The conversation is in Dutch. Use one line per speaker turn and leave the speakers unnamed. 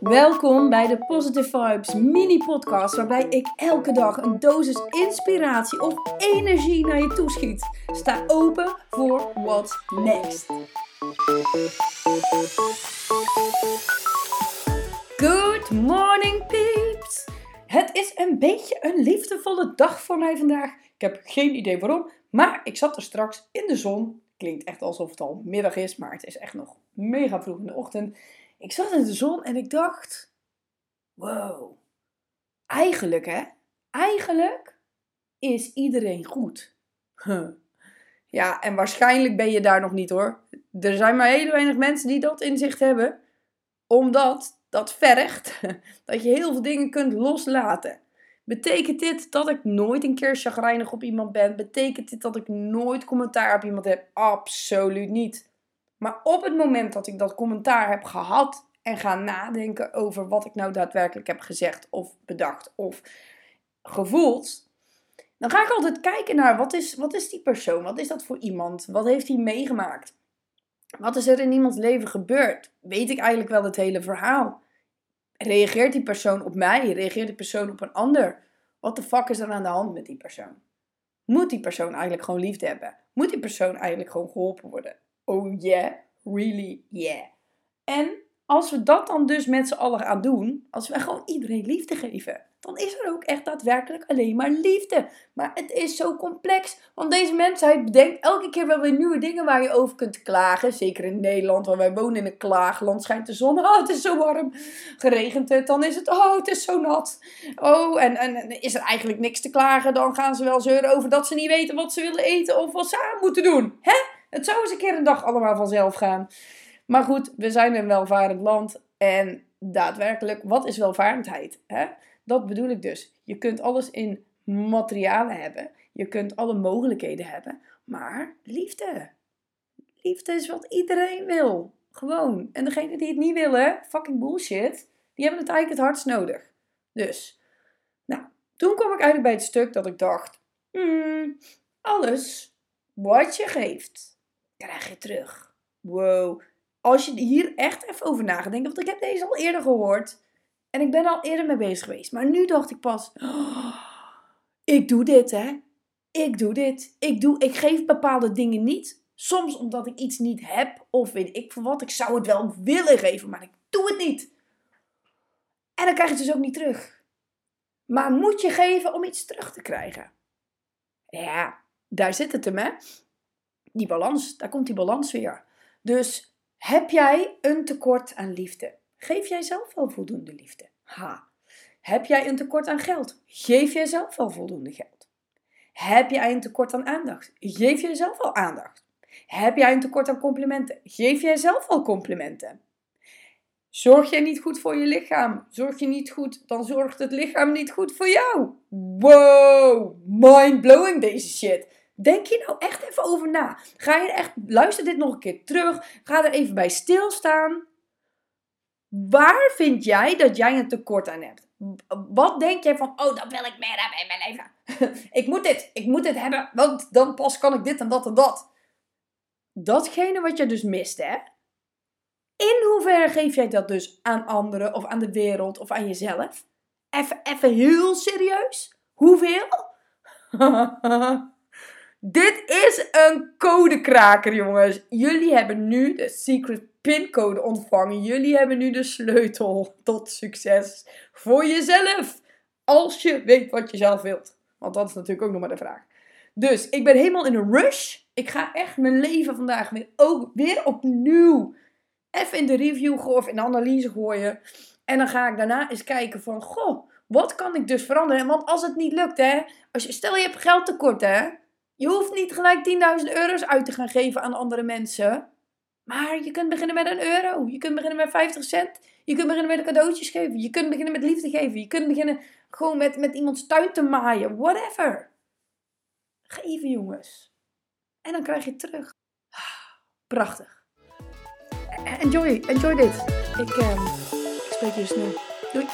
Welkom bij de Positive Vibes mini-podcast, waarbij ik elke dag een dosis inspiratie of energie naar je toeschiet. Sta open voor what's next. Good morning, peeps! Het is een beetje een liefdevolle dag voor mij vandaag. Ik heb geen idee waarom, maar ik zat er straks in de zon. Klinkt echt alsof het al middag is, maar het is echt nog mega vroeg in de ochtend. Ik zat in de zon en ik dacht: wow, eigenlijk hè, eigenlijk is iedereen goed. Ja, en waarschijnlijk ben je daar nog niet hoor. Er zijn maar heel weinig mensen die dat inzicht hebben, omdat dat vergt dat je heel veel dingen kunt loslaten. Betekent dit dat ik nooit een keer chagrijnig op iemand ben? Betekent dit dat ik nooit commentaar op iemand heb? Absoluut niet. Maar op het moment dat ik dat commentaar heb gehad en ga nadenken over wat ik nou daadwerkelijk heb gezegd of bedacht of gevoeld, dan ga ik altijd kijken naar wat is, wat is die persoon? Wat is dat voor iemand? Wat heeft hij meegemaakt? Wat is er in iemands leven gebeurd? Weet ik eigenlijk wel het hele verhaal? Reageert die persoon op mij? Reageert die persoon op een ander? Wat de fuck is er aan de hand met die persoon? Moet die persoon eigenlijk gewoon liefde hebben? Moet die persoon eigenlijk gewoon geholpen worden? Oh yeah, really yeah. En als we dat dan dus met z'n allen gaan doen, als we gewoon iedereen liefde geven, dan is er ook echt daadwerkelijk alleen maar liefde. Maar het is zo complex, want deze mensheid bedenkt elke keer wel weer nieuwe dingen waar je over kunt klagen. Zeker in Nederland, waar wij wonen in een klaagland, schijnt de zon, oh het is zo warm. Geregend het, dan is het, oh het is zo nat. Oh, en, en, is er eigenlijk niks te klagen, dan gaan ze wel zeuren over dat ze niet weten wat ze willen eten of wat ze aan moeten doen. Hè? Het zou eens een keer een dag allemaal vanzelf gaan. Maar goed, we zijn een welvarend land. En daadwerkelijk, wat is welvarendheid? Hè? Dat bedoel ik dus. Je kunt alles in materialen hebben. Je kunt alle mogelijkheden hebben. Maar liefde. Liefde is wat iedereen wil. Gewoon. En degene die het niet willen, fucking bullshit, die hebben het eigenlijk het hardst nodig. Dus, nou, toen kwam ik eigenlijk bij het stuk dat ik dacht: hmm, alles wat je geeft, krijg je terug. Wow, als je hier echt even over nadenkt, want ik heb deze al eerder gehoord en ik ben al eerder mee bezig geweest, maar nu dacht ik pas, oh, ik doe dit hè, ik doe dit, ik, doe, ik geef bepaalde dingen niet, soms omdat ik iets niet heb of weet ik voor wat, ik zou het wel willen geven, maar ik doe het niet. En dan krijg je het dus ook niet terug. Maar moet je geven om iets terug te krijgen? Ja, daar zit het hem hè. Die balans, daar komt die balans weer. Dus heb jij een tekort aan liefde? Geef jij zelf wel voldoende liefde? Ha. Heb jij een tekort aan geld? Geef jij zelf wel voldoende geld? Heb jij een tekort aan aandacht? Geef jij zelf wel aandacht? Heb jij een tekort aan complimenten? Geef jij zelf wel complimenten? Zorg jij niet goed voor je lichaam? Zorg je niet goed, dan zorgt het lichaam niet goed voor jou. Wow, mind blowing deze shit. Denk je nou echt even over na. Ga je echt, luister dit nog een keer terug. Ga er even bij stilstaan. Waar vind jij dat jij een tekort aan hebt? Wat denk jij van, oh, dat wil ik meer hebben in mijn leven. ik moet dit, ik moet dit hebben, want dan pas kan ik dit en dat en dat. Datgene wat je dus mist, hè? In hoeverre geef jij dat dus aan anderen of aan de wereld of aan jezelf? Even, even heel serieus. Hoeveel? Dit is een codekraker, jongens. Jullie hebben nu de secret pincode ontvangen. Jullie hebben nu de sleutel tot succes voor jezelf. Als je weet wat je zelf wilt. Want dat is natuurlijk ook nog maar de vraag. Dus ik ben helemaal in een rush. Ik ga echt mijn leven vandaag weer, ook weer opnieuw even in de review gooien of in de analyse gooien. En dan ga ik daarna eens kijken van, goh, wat kan ik dus veranderen? Want als het niet lukt, hè. Als je, stel je hebt geldtekort, hè je hoeft niet gelijk 10.000 euro's uit te gaan geven aan andere mensen. Maar je kunt beginnen met een euro. Je kunt beginnen met 50 cent. Je kunt beginnen met cadeautjes geven. Je kunt beginnen met liefde geven. Je kunt beginnen gewoon met, met iemands tuin te maaien. Whatever. Geven, jongens. En dan krijg je terug. Prachtig. Enjoy. Enjoy dit. Ik, um, ik spreek je snel. Doei.